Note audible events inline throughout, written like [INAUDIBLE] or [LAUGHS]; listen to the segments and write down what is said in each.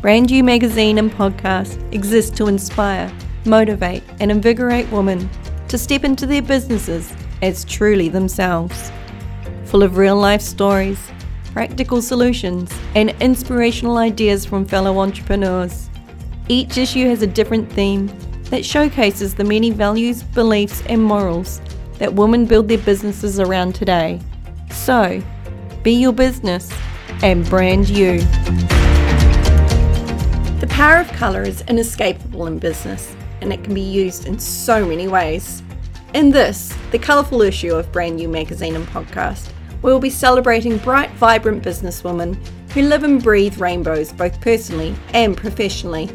Brand You magazine and podcast exist to inspire, motivate, and invigorate women to step into their businesses as truly themselves. Full of real life stories, practical solutions, and inspirational ideas from fellow entrepreneurs. Each issue has a different theme that showcases the many values, beliefs, and morals that women build their businesses around today. So, be your business and brand you. Power of colour is inescapable in business and it can be used in so many ways. In this, the colourful issue of Brand You magazine and podcast, we will be celebrating bright, vibrant businesswomen who live and breathe rainbows both personally and professionally.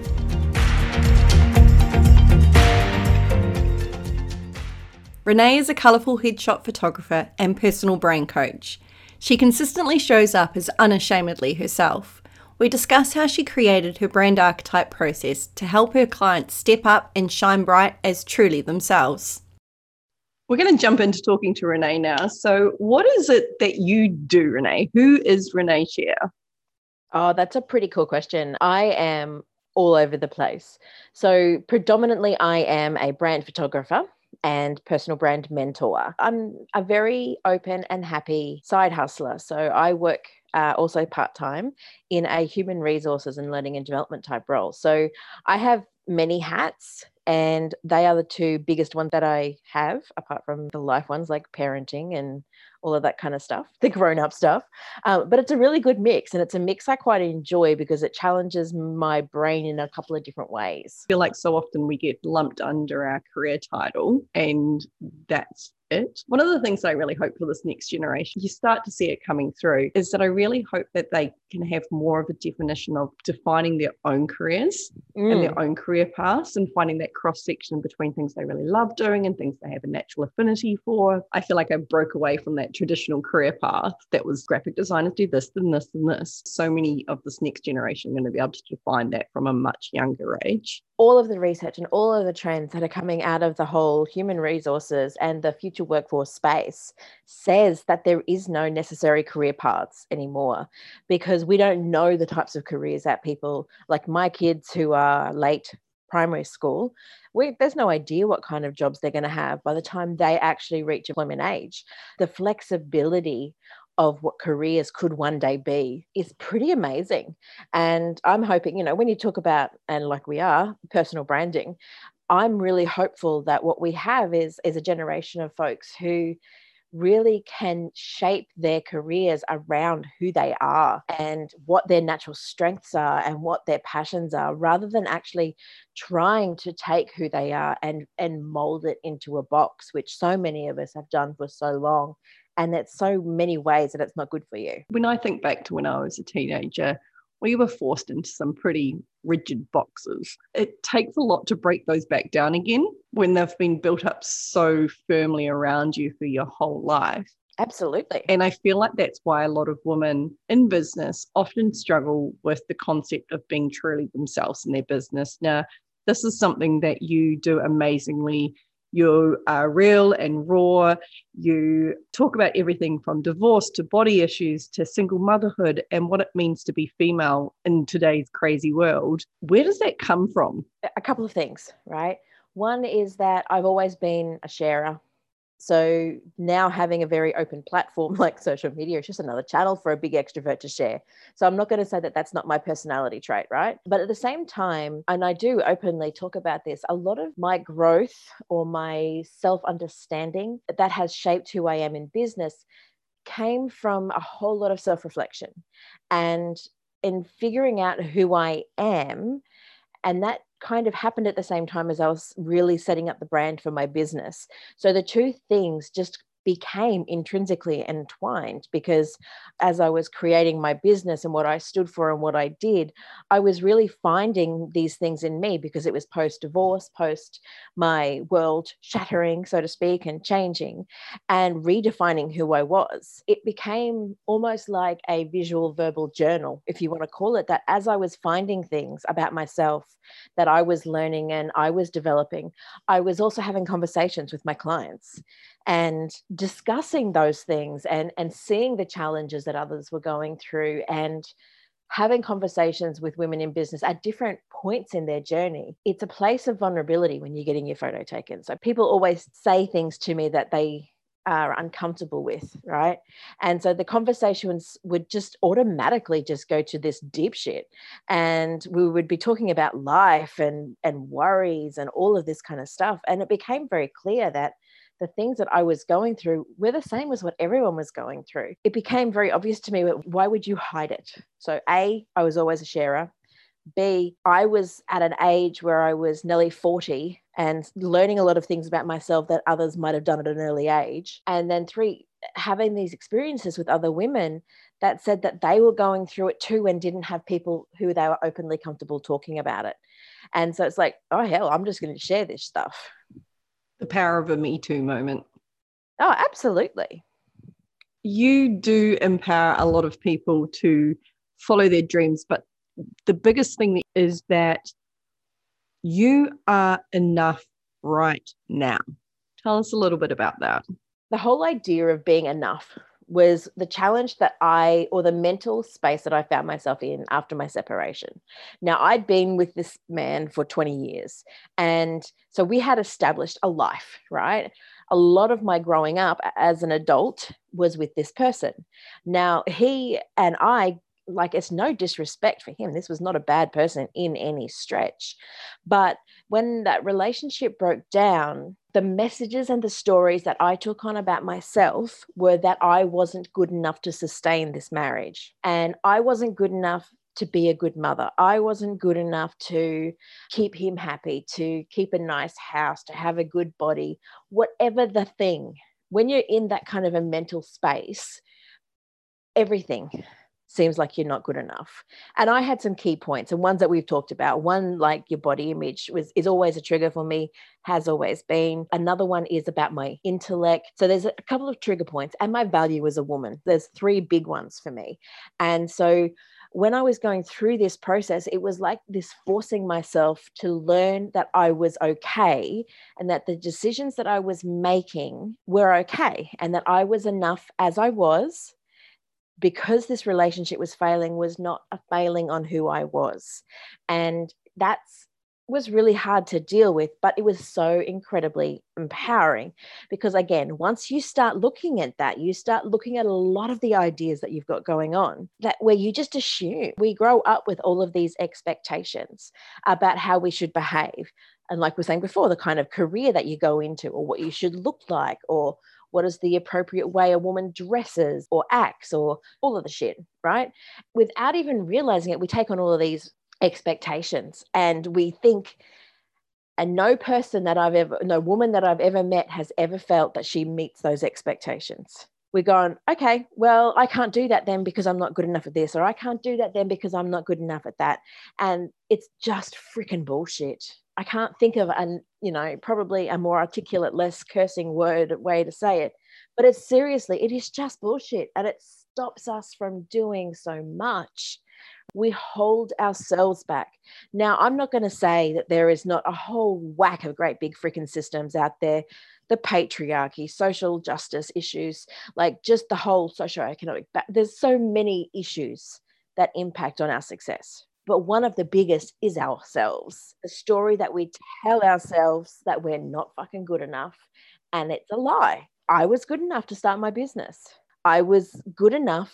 Renee is a colourful headshot photographer and personal brand coach. She consistently shows up as unashamedly herself we discuss how she created her brand archetype process to help her clients step up and shine bright as truly themselves. We're going to jump into talking to Renee now. So, what is it that you do, Renee? Who is Renee Scher? Oh, that's a pretty cool question. I am all over the place. So, predominantly, I am a brand photographer and personal brand mentor. I'm a very open and happy side hustler. So, I work uh, also part time in a human resources and learning and development type role. So I have many hats and they are the two biggest ones that I have, apart from the life ones like parenting and all of that kind of stuff, the grown up stuff. Um, but it's a really good mix, and it's a mix I quite enjoy because it challenges my brain in a couple of different ways. I feel like so often we get lumped under our career title, and that's it. One of the things that I really hope for this next generation, you start to see it coming through, is that I really hope that they can have more of a definition of defining their own careers mm. and their mm. own career paths and finding that cross section between things they really love doing and things they have a natural affinity for. I feel like I broke away from that traditional career path that was graphic designers do this and this and this. So many of this next generation are going to be able to define that from a much younger age all of the research and all of the trends that are coming out of the whole human resources and the future workforce space says that there is no necessary career paths anymore because we don't know the types of careers that people like my kids who are late primary school we, there's no idea what kind of jobs they're going to have by the time they actually reach employment age the flexibility of what careers could one day be is pretty amazing. And I'm hoping, you know, when you talk about, and like we are, personal branding, I'm really hopeful that what we have is, is a generation of folks who really can shape their careers around who they are and what their natural strengths are and what their passions are rather than actually trying to take who they are and and mold it into a box which so many of us have done for so long and it's so many ways that it's not good for you. When I think back to when I was a teenager, we were forced into some pretty rigid boxes. It takes a lot to break those back down again when they've been built up so firmly around you for your whole life. Absolutely. And I feel like that's why a lot of women in business often struggle with the concept of being truly themselves in their business. Now, this is something that you do amazingly you are real and raw. You talk about everything from divorce to body issues to single motherhood and what it means to be female in today's crazy world. Where does that come from? A couple of things, right? One is that I've always been a sharer. So now having a very open platform [LAUGHS] like social media is just another channel for a big extrovert to share. So I'm not going to say that that's not my personality trait, right? But at the same time, and I do openly talk about this, a lot of my growth or my self understanding that has shaped who I am in business came from a whole lot of self reflection and in figuring out who I am. And that kind of happened at the same time as I was really setting up the brand for my business. So the two things just became intrinsically entwined because as I was creating my business and what I stood for and what I did, I was really finding these things in me because it was post divorce, post my world shattering, so to speak, and changing and redefining who I was. It became almost like a visual verbal journal, if you want to call it that, as I was finding things about myself that I was learning and I was developing, I was also having conversations with my clients and discussing those things and and seeing the challenges that others were going through and having conversations with women in business at different points in their journey, it's a place of vulnerability when you're getting your photo taken. So people always say things to me that they are uncomfortable with, right? And so the conversations would just automatically just go to this deep shit. And we would be talking about life and and worries and all of this kind of stuff. And it became very clear that the things that I was going through were the same as what everyone was going through. It became very obvious to me why would you hide it? So, A, I was always a sharer. B, I was at an age where I was nearly 40 and learning a lot of things about myself that others might have done at an early age. And then three, having these experiences with other women that said that they were going through it too and didn't have people who they were openly comfortable talking about it. And so it's like, oh, hell, I'm just going to share this stuff the power of a Me Too moment. Oh, absolutely. You do empower a lot of people to follow their dreams, but the biggest thing is that you are enough right now. Tell us a little bit about that. The whole idea of being enough was the challenge that I, or the mental space that I found myself in after my separation. Now, I'd been with this man for 20 years. And so we had established a life, right? A lot of my growing up as an adult was with this person. Now, he and I like it's no disrespect for him this was not a bad person in any stretch but when that relationship broke down the messages and the stories that i took on about myself were that i wasn't good enough to sustain this marriage and i wasn't good enough to be a good mother. I wasn't good enough to keep him happy, to keep a nice house, to have a good body, whatever the thing. When you're in that kind of a mental space, everything seems like you're not good enough. And I had some key points and ones that we've talked about. One, like your body image was is always a trigger for me, has always been. Another one is about my intellect. So there's a couple of trigger points and my value as a woman. There's three big ones for me. And so when I was going through this process, it was like this forcing myself to learn that I was okay and that the decisions that I was making were okay and that I was enough as I was because this relationship was failing was not a failing on who I was. And that's was really hard to deal with, but it was so incredibly empowering because, again, once you start looking at that, you start looking at a lot of the ideas that you've got going on that where you just assume we grow up with all of these expectations about how we should behave. And, like we we're saying before, the kind of career that you go into, or what you should look like, or what is the appropriate way a woman dresses or acts or all of the shit, right? Without even realizing it, we take on all of these expectations and we think and no person that I've ever, no woman that I've ever met has ever felt that she meets those expectations. We're going, okay, well, I can't do that then because I'm not good enough at this, or I can't do that then because I'm not good enough at that. And it's just freaking bullshit. I can't think of an, you know, probably a more articulate, less cursing word way to say it. But it's seriously, it is just bullshit. And it stops us from doing so much. We hold ourselves back. Now, I'm not going to say that there is not a whole whack of great big freaking systems out there the patriarchy, social justice issues, like just the whole socioeconomic. Back. There's so many issues that impact on our success but one of the biggest is ourselves. The story that we tell ourselves that we're not fucking good enough. And it's a lie. I was good enough to start my business. I was good enough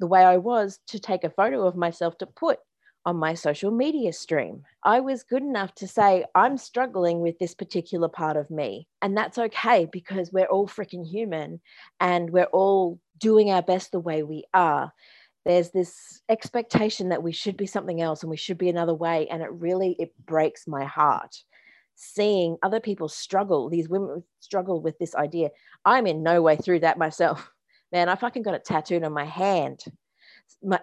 the way I was to take a photo of myself to put on my social media stream. I was good enough to say, I'm struggling with this particular part of me. And that's okay because we're all freaking human and we're all doing our best the way we are there's this expectation that we should be something else and we should be another way and it really it breaks my heart seeing other people struggle these women struggle with this idea. I'm in no way through that myself. [LAUGHS] Man i fucking got it tattooed on my hand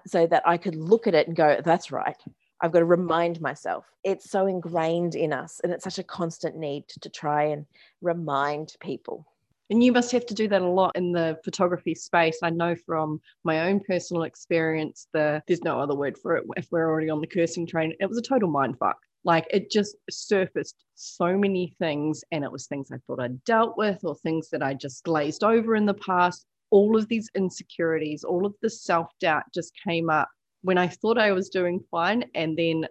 so that i could look at it and go that's right. I've got to remind myself. It's so ingrained in us and it's such a constant need to try and remind people and you must have to do that a lot in the photography space. I know from my own personal experience, the there's no other word for it if we're already on the cursing train. It was a total mind fuck. Like it just surfaced so many things, and it was things I thought I'd dealt with or things that I just glazed over in the past. All of these insecurities, all of the self doubt just came up when I thought I was doing fine. And then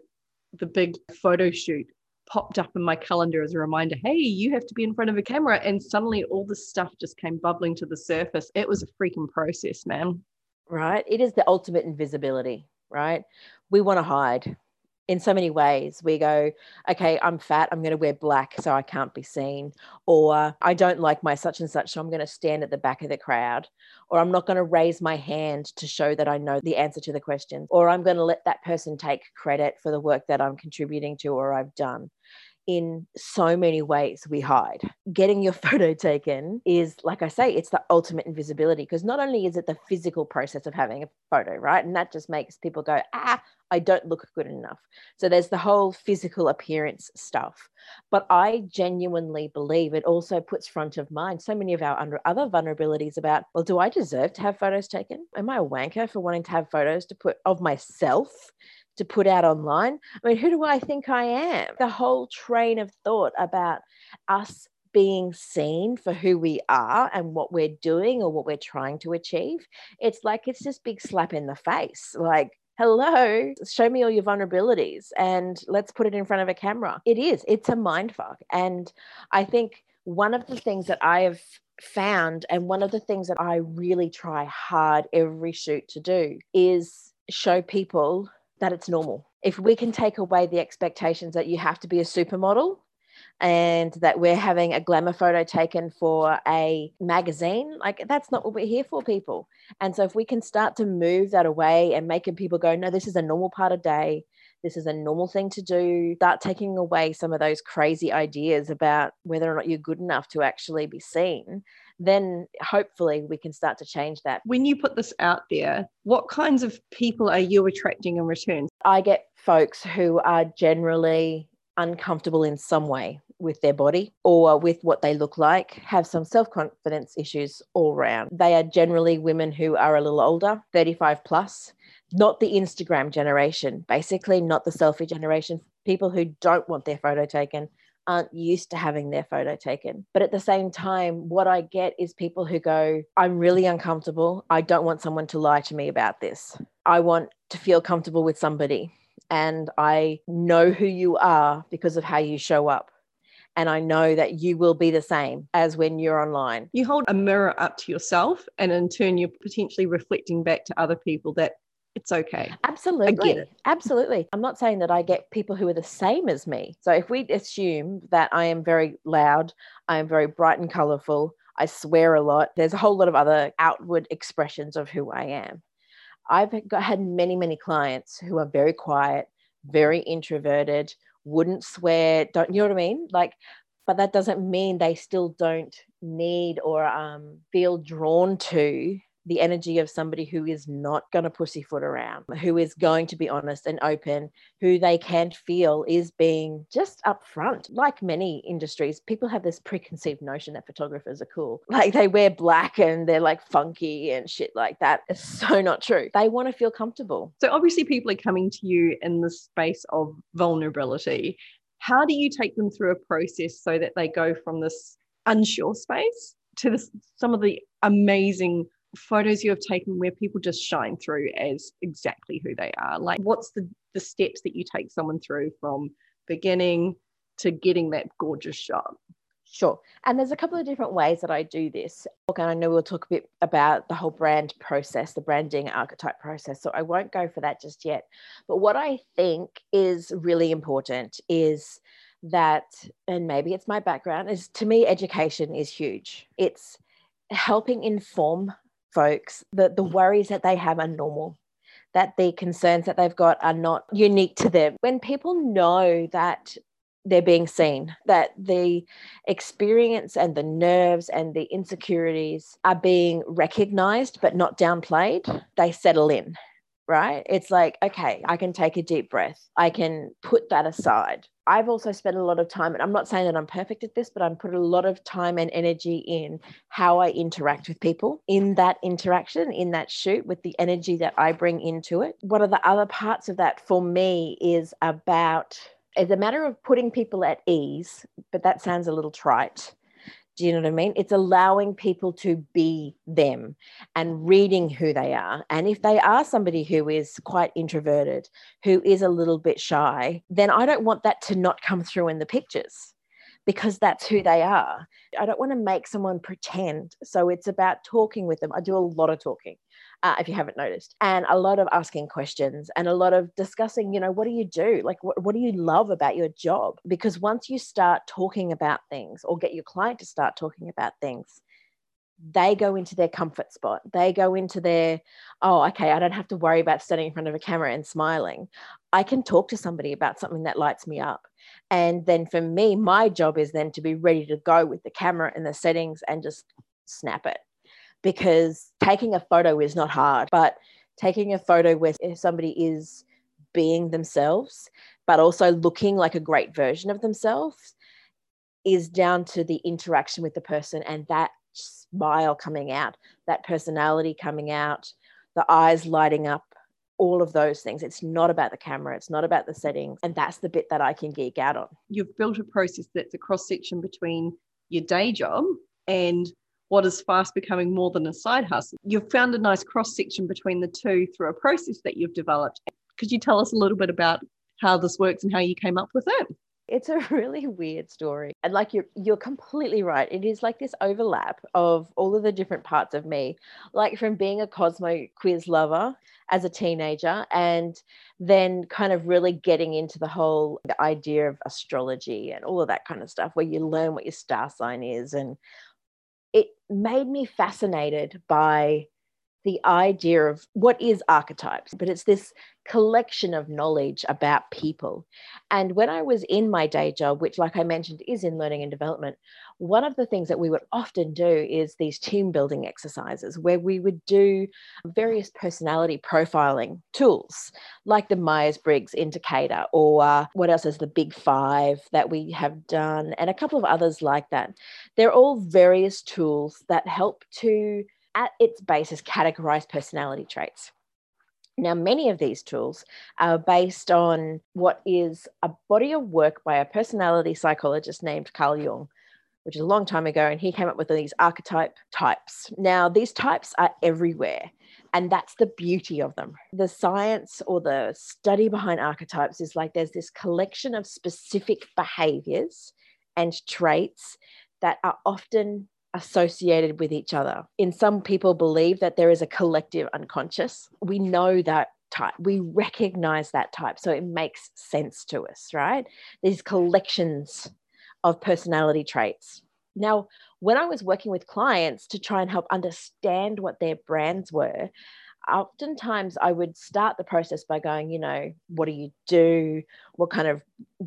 the big photo shoot popped up in my calendar as a reminder hey, you have to be in front of a camera. And suddenly all this stuff just came bubbling to the surface. It was a freaking process, man. Right. It is the ultimate invisibility, right? We want to hide in so many ways. We go, okay, I'm fat, I'm going to wear black so I can't be seen. Or I don't like my such and such, so I'm going to stand at the back of the crowd. Or I'm not going to raise my hand to show that I know the answer to the question. Or I'm going to let that person take credit for the work that I'm contributing to or I've done in so many ways we hide. Getting your [LAUGHS] photo taken is, like I say, it's the ultimate invisibility because not only is it the physical process of having a photo, right? And that just makes people go, ah, I don't look good enough. So there's the whole physical appearance stuff. But I genuinely believe it also puts front of mind so many of our under other vulnerabilities about, well, do I deserve to have photos taken? Am I a wanker for wanting to have photos to put of myself? To put out online. I mean, who do I think I am? The whole train of thought about us being seen for who we are and what we're doing or what we're trying to achieve. It's like it's this big slap in the face. Like, hello, show me all your vulnerabilities and let's put it in front of a camera. It is, it's a mind fuck. And I think one of the things that I have found and one of the things that I really try hard every shoot to do is show people that it's normal. If we can take away the expectations that you have to be a supermodel and that we're having a glamour photo taken for a magazine, like that's not what we're here for, people. And so if we can start to move that away and making people go, no, this is a normal part of day. This is a normal thing to do. Start taking away some of those crazy ideas about whether or not you're good enough to actually be seen then hopefully we can start to change that. When you put this out there, what kinds of people are you attracting in return? I get folks who are generally uncomfortable in some way with their body or with what they look like, have some self confidence issues all around. They are generally women who are a little older, 35 plus, not the Instagram generation, basically, not the selfie generation, people who don't want their photo taken, aren't used to having their photo taken. But at the same time, what I get is people who go, I'm really uncomfortable. I don't want someone to lie to me about this. I want to feel comfortable with somebody. And I know who you are because of how you show up. And I know that you will be the same as when you're online. You hold a mirror up to yourself, and in turn, you're potentially reflecting back to other people that it's okay. Absolutely. Absolutely. I'm not saying that I get people who are the same as me. So if we assume that I am very loud, I am very bright and colorful, I swear a lot, there's a whole lot of other outward expressions of who I am. I've got, had many, many clients who are very quiet, very introverted, wouldn't swear, don't you know what I mean? Like, but that doesn't mean they still don't need or um, feel drawn to the energy of somebody who is not going to pussyfoot around, who is going to be honest and open, who they can feel is being just upfront. Like many industries, people have this preconceived notion that photographers are cool. Like they wear black and they're like funky and shit like that. It's [LAUGHS] so not true. They want to feel comfortable. So obviously, people are coming to you in the space of vulnerability. How do you take them through a process so that they go from this unsure space to this, some of the amazing photos you have taken where people just shine through as exactly who they are like what's the the steps that you take someone through from beginning to getting that gorgeous shot Sure. And there's a couple of different ways that I do this. Okay, I know we'll talk a bit about the whole brand process, the branding archetype process. So I won't go for that just yet. But what I think is really important is that, and maybe it's my background, is to me, education is huge. It's helping inform folks that the mm. worries that they have are normal, that the concerns that they've got are not unique to them. When people know that they're being seen, that the experience and the nerves and the insecurities are being recognized but not downplayed, they settle in right? It's like, okay, I can take a deep breath. I can put that aside. I've also spent a lot of time, and I'm not saying that I'm perfect at this, but I'm put a lot of time and energy in how I interact with people in that interaction, in that shoot, with the energy that I bring into it. One of the other parts of that for me is about, it's a matter of putting people at ease, but that sounds a little trite Do you know what I mean? It's allowing people to be them and reading who they are. And if they are somebody who is quite introverted, who is a little bit shy, then I don't want that to not come through in the pictures because that's who they are. I don't want to make someone pretend. So it's about talking with them. I do a lot of talking uh, if you haven't noticed, and a lot of asking questions and a lot of discussing, you know, what do you do? Like, what, what do you love about your job? Because once you start talking about things or get your client to start talking about things, they go into their comfort spot. They go into their, oh, okay, I don't have to worry about standing in front of a camera and smiling. I can talk to somebody about something that lights me up. And then for me, my job is then to be ready to go with the camera and the settings and just snap it because taking a photo is not hard, but taking a photo where somebody is being themselves, but also looking like a great version of themselves is down to the interaction with the person and that smile coming out, that personality coming out, the eyes lighting up, all of those things. It's not about the camera, it's not about the settings. And that's the bit that I can geek out on. You've built a process that's a cross section between your day job and what is fast becoming more than a side hustle. You've found a nice cross section between the two through a process that you've developed. Could you tell us a little bit about how this works and how you came up with it? It's a [LAUGHS] really weird story. And like you're you're completely right. It is like this overlap of all of the different parts of me. Like from being a Cosmo quiz lover as a teenager and then kind of really getting into the whole idea of astrology and all of that kind of stuff where you learn what your star sign is and it made me fascinated by the idea of what is archetypes, but it's this collection of knowledge about people. And when I was in my day job, which, like I mentioned, is in learning and development, one of the things that we would often do is these team building exercises where we would do various personality profiling tools, like the Myers Briggs indicator, or what else is the Big Five that we have done, and a couple of others like that. They're all various tools that help to at its basis categorize personality traits. Now, many of these tools are based on what is a body of work by a personality psychologist named Carl Jung, which is a long time ago, and he came up with these archetype types. Now, these types are everywhere, and that's the beauty of them. The science or the study behind archetypes is like there's this collection of specific behaviors and traits that are often associated with each other. In some people believe that there is a collective unconscious. We know that type. We recognize that type. So it makes sense to us, right? These collections of personality traits. Now, when I was working with clients to try and help understand what their brands were, oftentimes I would start the process by going, you know, what do you do? What kind of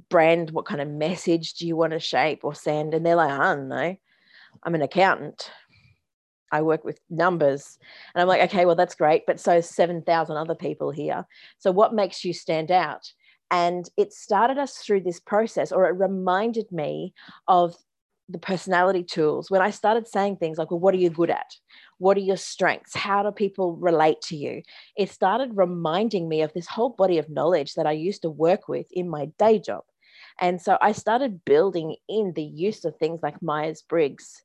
brand, what kind of message do you want to shape or send? And they're like, I don't know. I'm an accountant. I work with numbers. And I'm like, okay, well, that's great. But so 7,000 other people here. So what makes you stand out? And it started us through this process, or it reminded me of the personality tools when I started saying things like, well, what are you good at? What are your strengths? How do people relate to you? It started reminding me of this whole body of knowledge that I used to work with in my day job. And so I started building in the use of things like Myers Briggs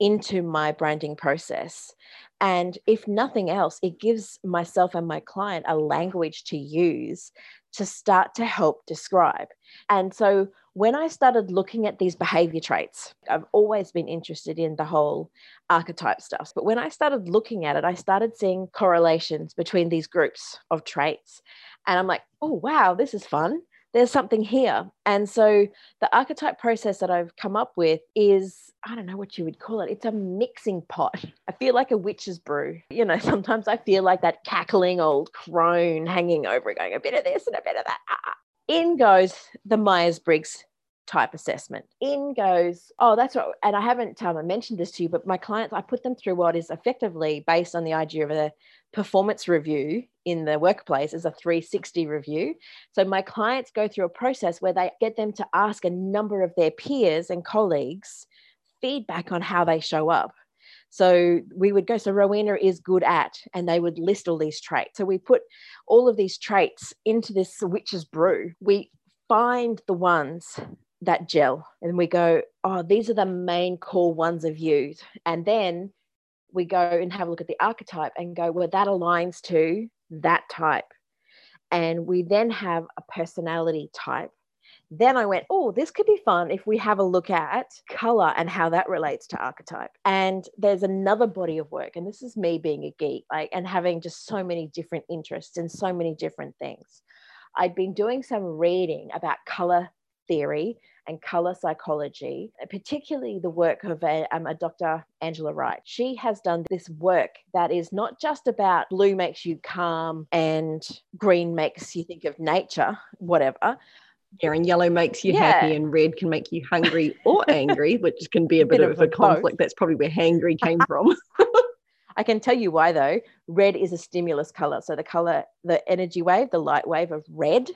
into my branding process. And if nothing else, it gives myself and my client a language to use to start to help describe. And so when I started looking at these behavior traits, I've always been interested in the whole archetype stuff. But when I started looking at it, I started seeing correlations between these groups of traits. And I'm like, oh, wow, this is fun there's something here. And so the archetype process that I've come up with is, I don't know what you would call it. It's a mixing pot. [LAUGHS] I feel like a witch's brew. You know, [LAUGHS] sometimes I feel like that cackling old crone hanging over going a bit of this and a bit of that. Ah, ah. In goes the Myers Briggs type assessment. In goes, oh, that's right. And I haven't um, I mentioned this to you, but my clients, I put them through what is effectively based on the idea of a performance review in the workplace is a 360 review. So my clients go through a process where they get them to ask a number of their peers and colleagues feedback on how they show up. So we would go, so Rowena is good at, and they would list all these traits. So we put all of these traits into this witch's brew. We find the ones that gel and we go, oh, these are the main core ones of you. And then we go and have a look at the archetype and go, well, that aligns to that type. And we then have a personality type. Then I went, oh, this could be fun if we have a look at color and how that relates to archetype. And there's another body of work, and this is me being a geek, like, and having just so many different interests and so many different things. I'd been doing some reading about color theory and color psychology, particularly the work of a, um, a Dr. Angela Wright. She has done this work that is not just about blue makes you calm and green makes you think of nature, whatever. Yeah, and yellow makes you yeah. happy, and red can make you hungry or [LAUGHS] angry, which can be a bit, bit of, of, a conflict. Both. That's probably where hangry [LAUGHS] came from. [LAUGHS] I can tell you why though. Red is a stimulus color. So the color, the energy wave, the light wave of red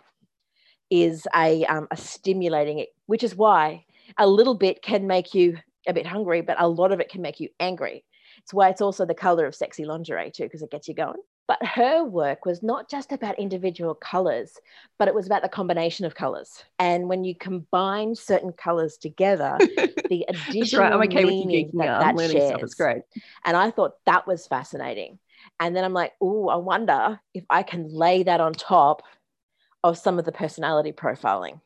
is a, um, a stimulating it, which is why a little bit can make you a bit hungry, but a lot of it can make you angry. It's why it's also the color of sexy lingerie too, because it gets you going. But her work was not just about individual colors, but it was about the combination of colors. And when you combine certain colors together, [LAUGHS] the additional right. I'm okay meaning that, that I'm learning shares. stuff. It's great. And I thought that was fascinating. And then I'm like, oh, I wonder if I can lay that on top of some of the personality profiling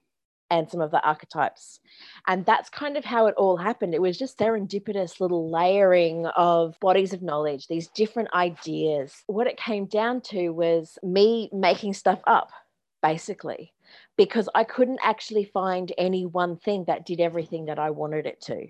and some of the archetypes. And that's kind of how it all happened. It was just serendipitous little layering of bodies of knowledge, these different ideas. What it came down to was me making stuff up, basically, because I couldn't actually find any one thing that did everything that I wanted it to.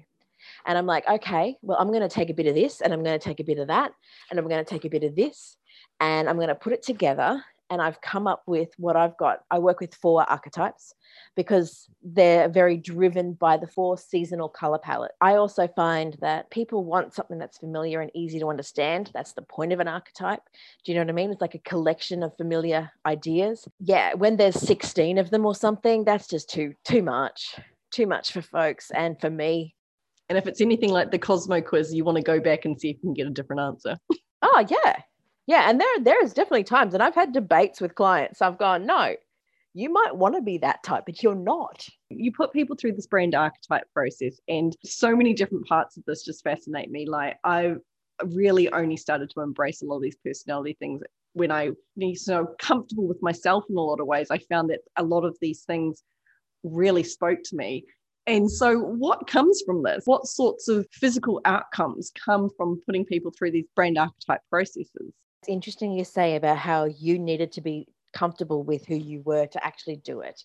And I'm like, okay, well, I'm going to take a bit of this and I'm going to take a bit of that and I'm going to take a bit of this and I'm going to put it together and I've come up with what I've got. I work with four archetypes because they're very driven by the four seasonal color palette. I also find that people want something that's familiar and easy to understand. That's the point of an archetype. Do you know what I mean? It's like a collection of familiar ideas. Yeah, when there's 16 of them or something, that's just too too much. Too much for folks and for me. And if it's anything like the Cosmo quiz, you want to go back and see if you can get a different answer. Oh, yeah yeah and there there's definitely times and i've had debates with clients. I've gone no you might want to be that type but you're not. You put people through this brand archetype process and so many different parts of this just fascinate me. Like i really only started to embrace a lot of these personality things when i was so comfortable with myself in a lot of ways. I found that a lot of these things really spoke to me. And so, what comes from this? What sorts of physical outcomes come from putting people through these brand archetype processes? It's interesting you say about how you needed to be comfortable with who you were to actually do it.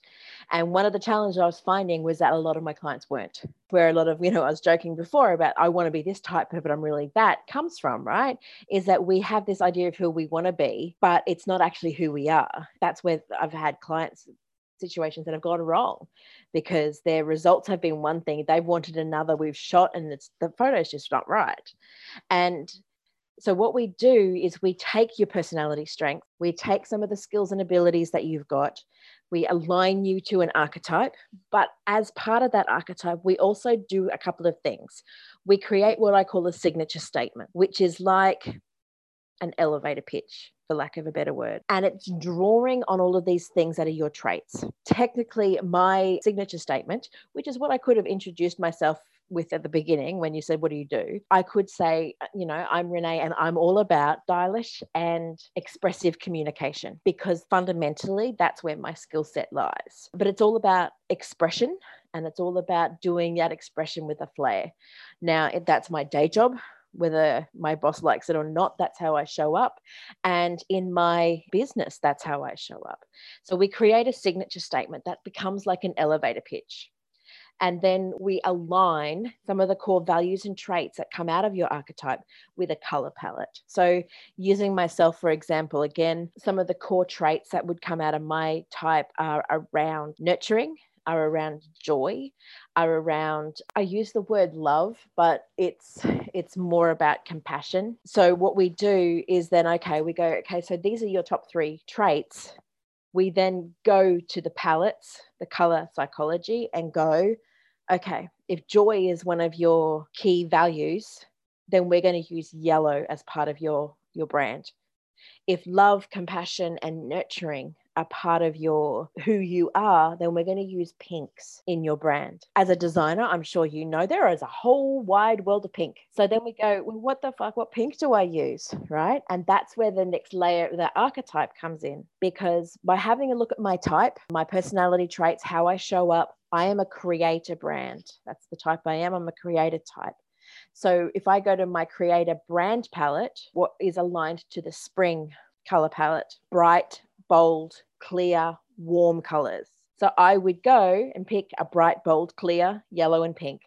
And one of the challenges I was finding was that a lot of my clients weren't. Where a lot of, you know, I was joking before about I want to be this type, but I'm really that comes from, right? Is that we have this idea of who we want to be, but it's not actually who we are. That's where I've had clients situations that have gone wrong because their results have been one thing they've wanted another we've shot and it's the photo's just not right and so, what we do is we take your personality strength, we take some of the skills and abilities that you've got, we align you to an archetype. But as part of that archetype, we also do a couple of things. We create what I call a signature statement, which is like an elevator pitch, for lack of a better word. And it's drawing on all of these things that are your traits. Technically, my signature statement, which is what I could have introduced myself with at the beginning when you said, What do you do? I could say, uh, You know, I'm Renee and I'm all about stylish and expressive communication because fundamentally that's where my skill set lies. But it's all about expression and it's all about doing that expression with a flair. Now, that's my day job whether my boss likes it or not, that's how I show up. And in my business, that's how I show up. So we create a signature statement that becomes like an elevator pitch. And then we align some of the core values and traits that come out of your archetype with a color palette. So, using myself, for example, again, some of the core traits that would come out of my type are around nurturing, are around joy are around i use the word love but it's it's more about compassion so what we do is then okay we go okay so these are your top 3 traits we then go to the palettes the color psychology and go okay, if joy is one of your key values, then we're going to use yellow as part of your, your brand. If love, compassion, and nurturing are part of your who you are, then we're going to use pinks in your brand. As a designer, I'm sure you know there is a whole wide world of pink. So then we go, well, what the fuck? What pink do I use? Right. And that's where the next layer, the archetype comes in. Because by having a look at my type, my personality traits, how I show up, I am a creator brand. That's the type I am. I'm a creator type. So if I go to my creator brand palette, what is aligned to the spring color palette? Bright, bold, clear, warm colors. So I would go and pick a bright, bold, clear, yellow, and pink.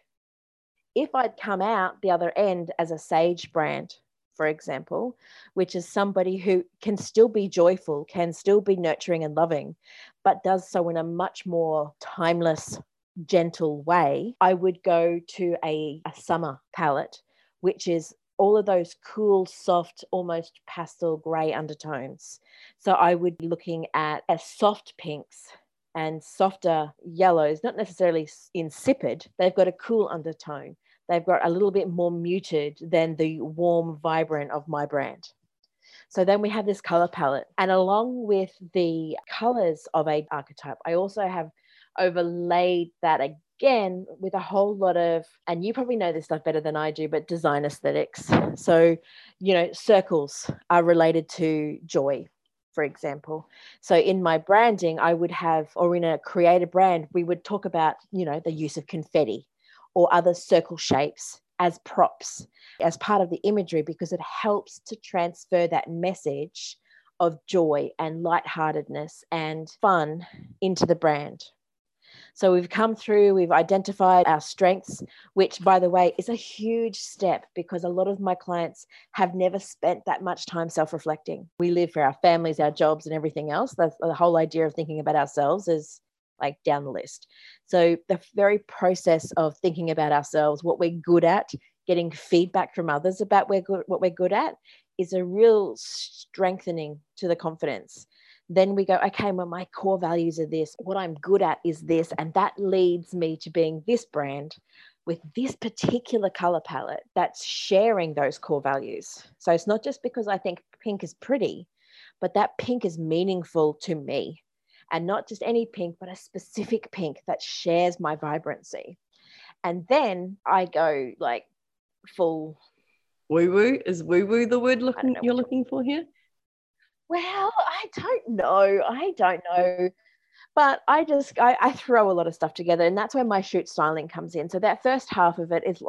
If I'd come out the other end as a sage brand, for example, which is somebody who can still be joyful, can still be nurturing and loving, but does so in a much more timeless, gentle way, I would go to a, a summer palette, which is all of those cool, soft, almost pastel gray undertones. So I would be looking at a soft pinks and softer yellows, not necessarily insipid. They've got a cool undertone. They've got a little bit more muted than the warm, vibrant of my brand. So then we have this color palette. And along with the colors of a archetype, I also have overlaid that again with a whole lot of, and you probably know this stuff better than I do, but design aesthetics. So, you know, circles are related to joy, for example. So in my branding, I would have, or in a creative brand, we would talk about, you know, the use of confetti or other circle shapes as props as part of the imagery because it helps to transfer that message of joy and lightheartedness and fun into the brand. So we've come through, we've identified our strengths, which, by the way, is a huge step because a lot of my clients have never spent that much time self reflecting. We live for our families, our jobs, and everything else. That's the whole idea of thinking about ourselves is like down the list. So the very process of thinking about ourselves, what we're good at, getting feedback from others about we're good, what we're good at, is a real strengthening to the confidence then we go, okay, well, my core values are this. What I'm good at is this. And that leads me to being this brand with this particular color palette that's sharing those core values. So it's not just because I think pink is pretty, but that pink is meaningful to me. And not just any pink, but a specific [LAUGHS] pink that shares my vibrancy. And then I go like full woo woo. Is woo woo the word looking you're looking for here? Well, I don't know. I don't know. But I just I, I throw a lot of stuff together, and that's where my shoot styling comes in. So that first half of it is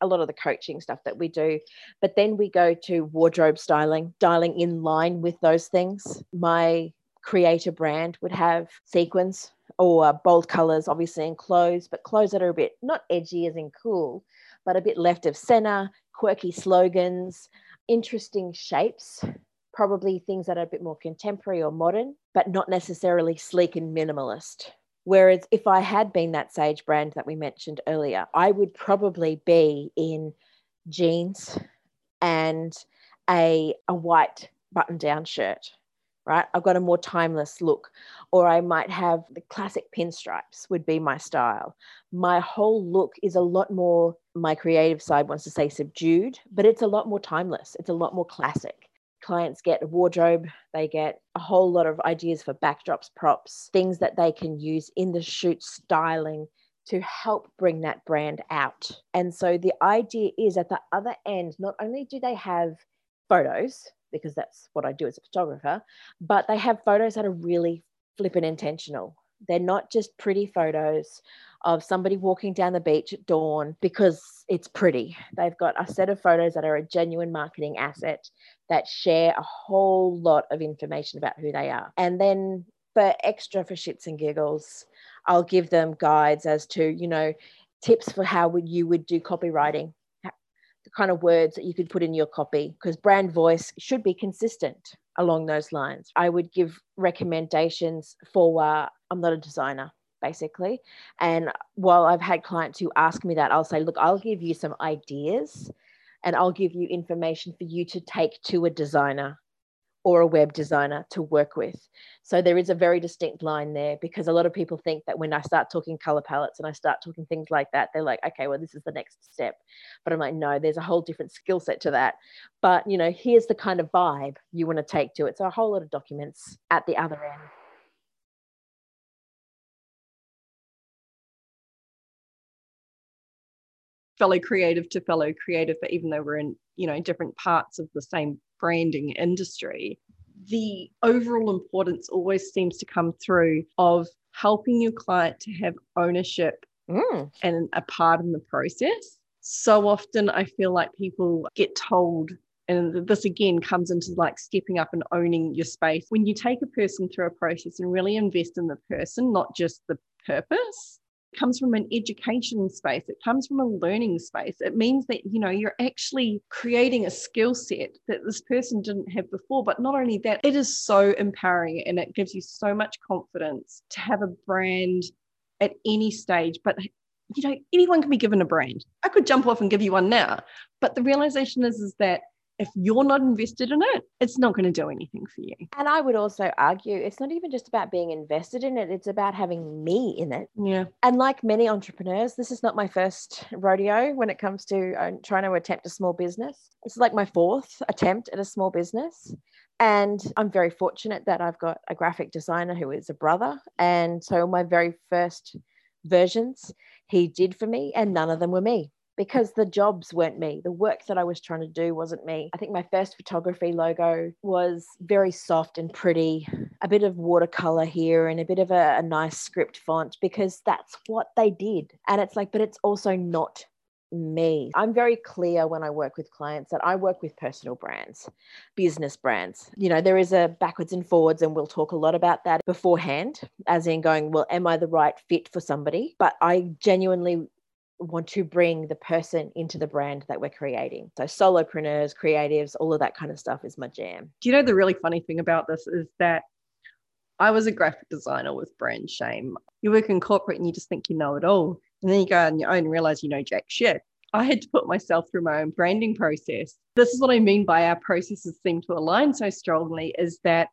a lot of the coaching stuff that we do. But then we go to wardrobe styling, styling in line with those things. My creator brand would have sequins or uh, bold colors, obviously, in clothes, but clothes that are a bit not edgy as in cool, but a bit left of center, quirky slogans, interesting shapes probably things that are a bit more contemporary or modern, but not necessarily sleek and minimalist. Whereas if I had been that Sage brand that we mentioned earlier, I would probably be in jeans and a, a white button down shirt, right? I've got a more timeless look. Or I might have the classic pinstripes, would be my style. My whole look is a lot more, my creative side wants to say subdued, but it's a lot more timeless. It's a lot more classic clients get a wardrobe, they get a whole lot of ideas for backdrops, props, things that they can use in the shoot styling to help bring that brand out. And so the idea is at the other end, not only do they have photos, because that's what I do as a photographer, but they have photos that are really flippin' intentional. They're not just pretty photos of somebody walking down the beach at dawn because it's pretty. They've got a set of photos that are a genuine marketing asset that share a whole lot of information about who they are. And then for extra for shits and giggles, I'll give them guides as to, you know, tips for how would you would do copywriting kind of words that you could put in your copy because brand voice should be consistent along those lines. I would give recommendations for uh, I'm not a designer basically. And while I've had clients who ask me that, I'll say, look, I'll give you some ideas and I'll give you information for you to take to a designer or a web designer to work with. So there is a very distinct line there because a lot of people think that when I start talking color palettes and I start talking things like that, they're like, okay, well, this is the next step. But I'm like, no, there's a whole different skill set to that. But, you know, here's the kind of vibe you want to take to it. So a whole lot of documents at the other end. fellow creative to fellow creative but even though we're in you know different parts of the same branding industry, the overall importance always seems to come through of helping your client to have ownership mm. and a part in the process. So often I feel like people get told and this again comes into like stepping up and owning your space when you take a person through a process and really invest in the person not just the purpose comes from an education space it comes from a learning space it means that you know you're actually creating a skill set that this person didn't have before but not only that it is so empowering and it gives you so much confidence to have a brand at any stage but you know anyone can be given a brand. I could jump off and give you one now but the realization is is that if you're not invested in it, it's not going to do anything for you. And I would also argue it's not even just about being invested in it, it's about having me in it. Yeah. And like many entrepreneurs, this is not my first rodeo when it comes to uh, trying to attempt a small business. It's like my fourth attempt at a small business. And I'm very fortunate that I've got a graphic designer who is a brother. And so my very first versions he did for me, and none of them were me because the jobs weren't me. The work that I was trying to do wasn't me. I think my first photography logo was very soft and pretty, a bit of watercolor here and a bit of a, a, nice script font because that's what they did. And it's like, but it's also not me. I'm very clear when I work with clients that I work with personal brands, business brands. You know, there is a backwards and forwards, and we'll talk a lot about that beforehand, as in going, well, am I the right fit for somebody? But I genuinely want to bring the person into the brand that we're creating. So solopreneurs, creatives, all of that kind of stuff is my jam. Do you know the really funny thing about this is that I was a graphic designer with brand shame. You work in corporate and you just think you know it all. And then you go on your own and realize you know jack shit. I had to put myself through my own branding process. This is what I mean by our processes seem to align so strongly is that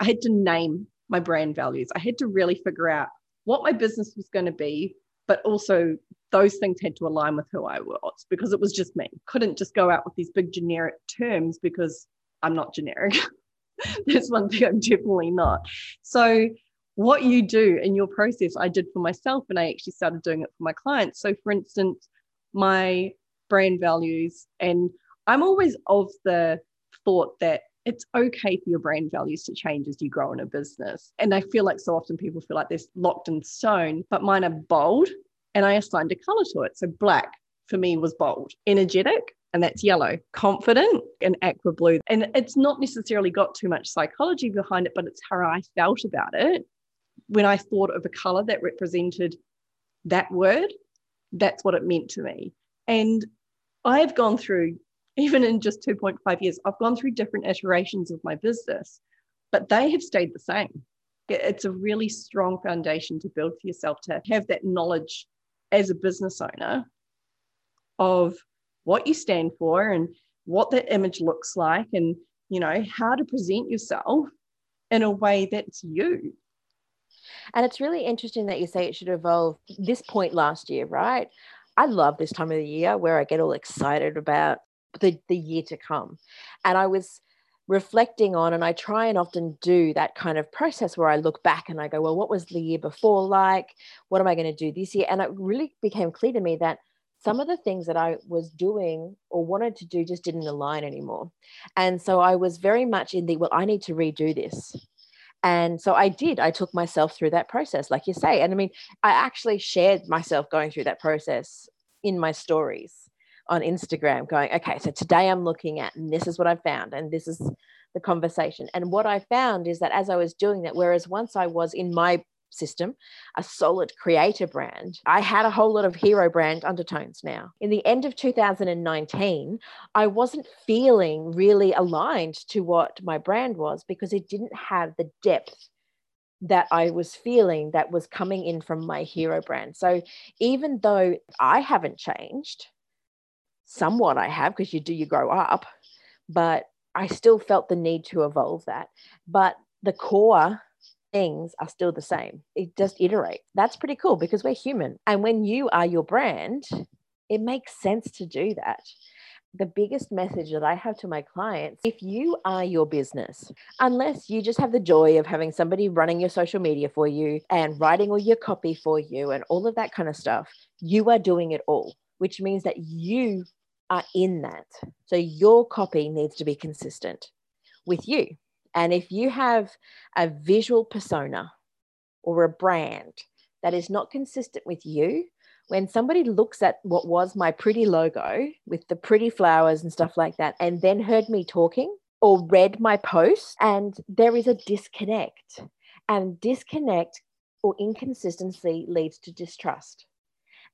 I had to name my brand values. I had to really figure out what my business was going to be, but also those things had to align with who I was because it was just me. Couldn't just go out with these big generic terms because I'm not generic. [LAUGHS] That's one thing I'm definitely not. So, what you do in your process, I did for myself, and I actually started doing it for my clients. So, for instance, my brand values, and I'm always of the thought that it's okay for your brand values to change as you grow in a business. And I feel like so often people feel like they're locked in stone, but mine are bold and I assigned a color to it. So black for me was bold, energetic, and that's yellow, confident, and aqua blue. And it's not necessarily got too much psychology behind it, but it's how I felt about it. When I thought of a color that represented that word, that's what it meant to me. And I've gone through, [LAUGHS] even in just 2.5 years, I've gone through different iterations of my business, but they have stayed the same. It's a really strong foundation to build for yourself to have that knowledge as a business owner of what you stand for and what that image looks like and you know how to present yourself in a way that's you. And it's really interesting that you say it should evolve this point last year right? I love this time of the year where i get all excited about the, the year to come. And i was reflecting on and i try and often do that kind of process where i look back and i go well what was the year before like? What am i going to do this year? And it really became clear to me that some of the things that i was doing or wanted to do just didn't align anymore. And so i was very much in the well i need to redo this. And so I did. I took myself through that process, like you say. And I mean, I actually shared myself going through that process in my stories on Instagram going, okay, so today I'm looking at, and this is what I found, and this is the conversation. And what I found is that as I was doing that, whereas once I was in my system, a solid creator brand, I had a whole lot of hero brand undertones now. In the end of 2019, I wasn't feeling really aligned to what my brand was because it didn't have the depth that I was feeling that was coming in from my hero brand. So even though I haven't changed, somewhat I have because you do, you grow up, but I still felt the need to evolve that. But the core things are still the same. It just iterate. That's pretty cool because we're human. And when you are your brand, it makes sense to do that. The biggest message that I have to my clients if you are your business, unless you just have the joy of having somebody running your social media for you and writing all your copy for you and all of that kind of stuff, you are doing it all which means that you are in that. So your copy needs to be consistent with you. And if you have a visual persona or a brand that is not consistent with you, when somebody looks at what was my pretty logo with the pretty flowers and stuff like that, and then heard me talking or read my post, and there is a disconnect. And disconnect or inconsistency leads to distrust.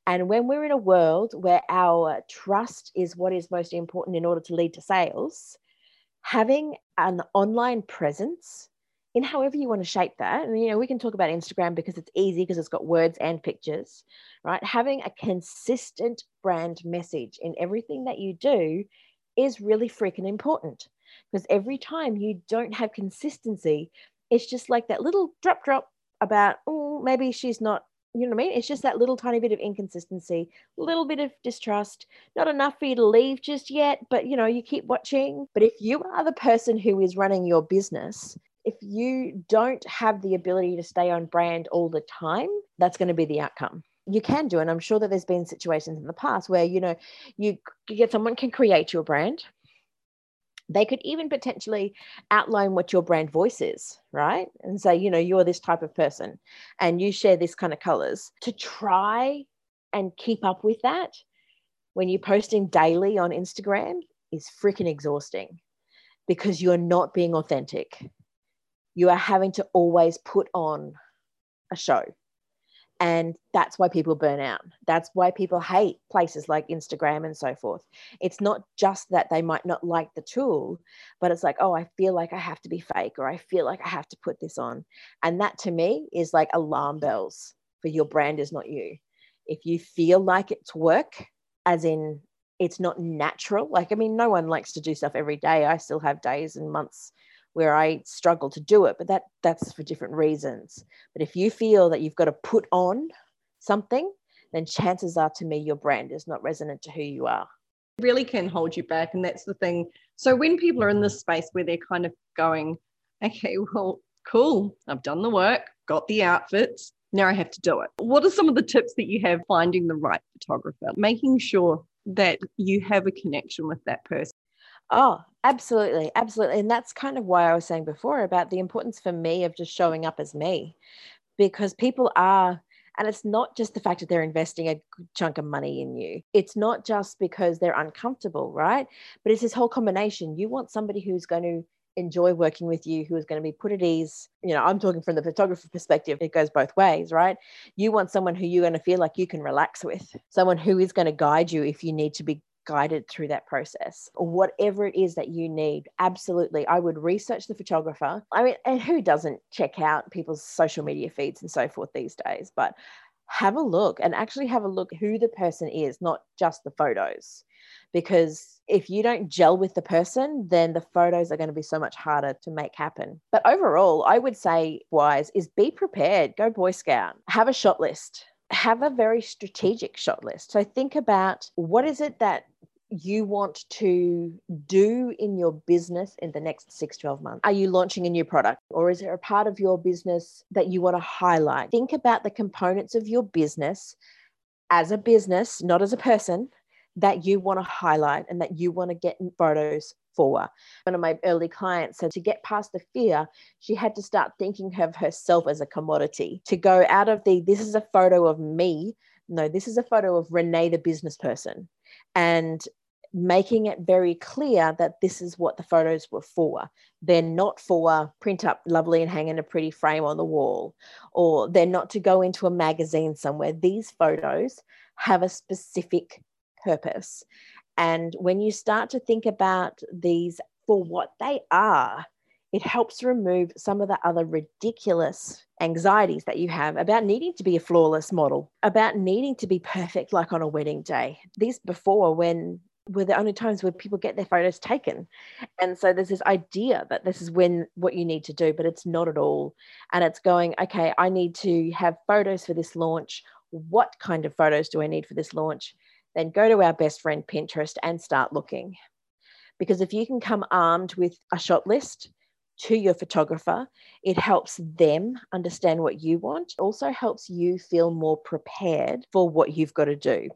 And when we're in a world where our trust is what is most important in order to lead to sales, having an online presence in however you want to shape that and you know we can talk about instagram because it's easy because it's got words and pictures right? Having a consistent brand message in everything that you do is really freaking important because every time you don't have consistency it's just like that little drop drop about oh maybe she's not you know what I mean? It's just that little tiny bit of inconsistency, little bit of distrust, not enough for you to leave just yet, but you know, you keep watching. But if you are the person who is running your business, if you don't have the ability to stay on brand all the time, that's going to be the outcome. You can do, and I'm sure that there's been situations in the past where you know you get someone can create your brand, they could even potentially outline what your brand voice is, right? And say, you know, you're this type of person and you share this kind of colors. To try and keep up with that when you're posting daily on Instagram is freaking exhausting because you're not being authentic. You are having to always put on a show. And that's why people burn out. That's why people hate places like Instagram and so forth. It's not just that they might not like the tool, but it's like, oh, I feel like I have to be fake or I feel like I have to put this on. And that to me is like alarm bells for your brand is not you. If you feel like it's work, as in it's not natural, like, I mean, no one likes to do stuff every day. I still have days and months where I struggle to do it, but that that's for different reasons. But if you feel that you've got to put on something, then chances are to me your brand is not resonant to who you are. It really can hold you back. And that's the thing. So when people are in this space where they're kind of going, okay, well, cool, I've done the work, got the outfits, now I have to do it. What are some of the tips that you have finding the right photographer, making sure that you have a connection with that person? Oh, absolutely. Absolutely. And that's kind of why I was saying before about the importance for me of just showing up as me because people are and it's not just the fact that they're investing a chunk of money in you. It's not just because they're uncomfortable, right? But it's this whole combination. You want somebody who's going to enjoy working with you, who is going to be put at ease. You know, I'm talking from the photographer perspective, it goes both ways, right? You want someone who you're going to feel like you can relax with, someone who is going to guide you if you need to be guided through that process or whatever it is that you need absolutely. I would research the photographer. I mean and who doesn't check out people's social media feeds and so forth these days? But have a look and actually have a look who the person is not just the photos. Because if you don't gel with the person then the photos are going to be so much harder to make happen. But overall i would say wise is be prepared. Go boy scout. Have a shot list. Have a very strategic shot list. So think about what is it that you want to do in your business in the next six, 12 months? Are you launching a new product or is there a part of your business that you want to highlight? Think about the components of your business as a business, not as a person, that you want to highlight and that you want to get photos for. One of my early clients said to get past the fear, she had to start thinking of herself as a commodity, to go out of the this is a photo of me. No, this is a photo of Renee, the business person. And making it very clear that this is what the photos were for. They're not for print up lovely and hang in a pretty frame on the wall, or they're not to go into a magazine somewhere. These photos have a specific purpose. And when you start to think about these for what they are, it helps remove some of the other ridiculous anxieties that you have about needing to be a flawless model, about needing to be perfect, like on a wedding day. These before, when were the only times where people get their photos taken. And so there's this idea that this is when what you need to do, but it's not at all. And it's going, okay, I need to have photos for this launch. What kind of photos do I need for this launch? then go to our best friend Pinterest and start looking. Because if you can come armed with a shot list to your photographer, it helps them understand what you want, it also helps you feel more prepared for what you've got to do.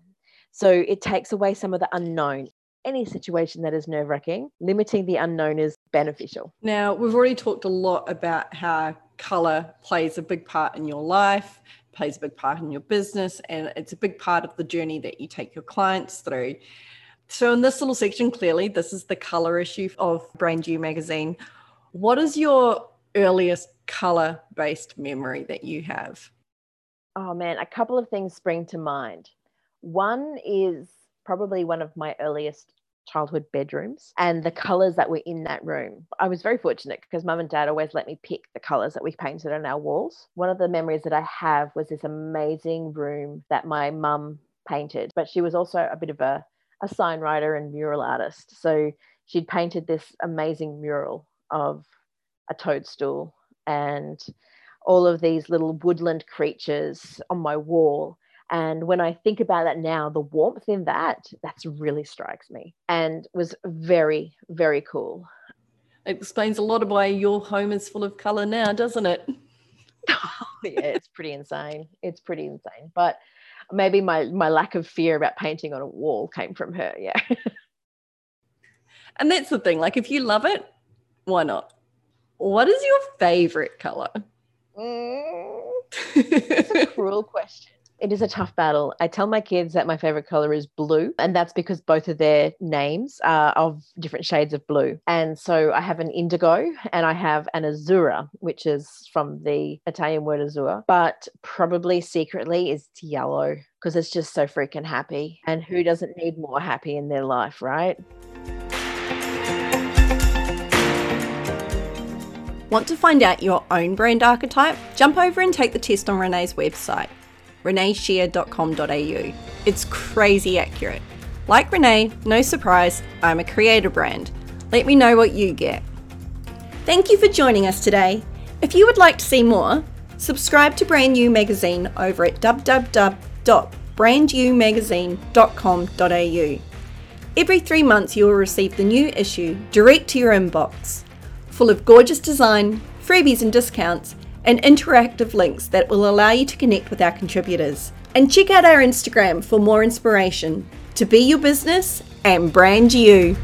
So it takes away some of the unknown. Any situation that is nerve wracking, limiting the unknown is beneficial. Now, we've already talked a lot about how color plays a big part in your life, plays a big part in your business, and it's a big part of the journey that you take your clients through. So, in this little section, clearly, this is the color issue of Brand You magazine. What is your earliest color based memory that you have? Oh man, a couple of things spring to mind. One is probably one of my earliest childhood bedrooms and the colors that were in that room. I was very fortunate because mum and dad always let me pick the colors that we painted on our walls. One of the memories that I have was this amazing room that my mum painted, but she was also a bit of a, a sign writer and mural artist. So she'd painted this amazing mural of a toadstool and all of these little woodland creatures on my wall. And when I think about that now, the warmth in that, that's really strikes me and was very, very cool. It explains a lot of why your home is full of color now, doesn't it? oh, [LAUGHS] yeah, it's pretty insane. It's pretty insane. But maybe my my lack of fear about painting on a wall came from her. Yeah. [LAUGHS] and that's the thing. Like, if you love it, why not? What is your favorite color? Mm, [LAUGHS] it's a cruel question. It is a tough battle. I tell my kids that my favorite color is blue, and that's because both of their names are of different shades of blue. And so I have an indigo and I have an azura, which is from the Italian word azure, but probably secretly is yellow because it's just so freaking happy. And who doesn't need more happy in their life, right? Want to find out your own brand archetype? Jump over and take the test on Renee's website, reneeshear.com.au. It's crazy accurate. Like Renee, no surprise, I'm a creator brand. Let me know what you get. Thank you for joining us today. If you would like to see more, subscribe to Brand You Magazine over at www.brandyoumagazine.com.au. Every three months, you will receive the new issue direct to your inbox full of gorgeous design, freebies and discounts, and interactive links that will allow you to connect with our contributors. And check out our Instagram for more inspiration to be your business and brand you.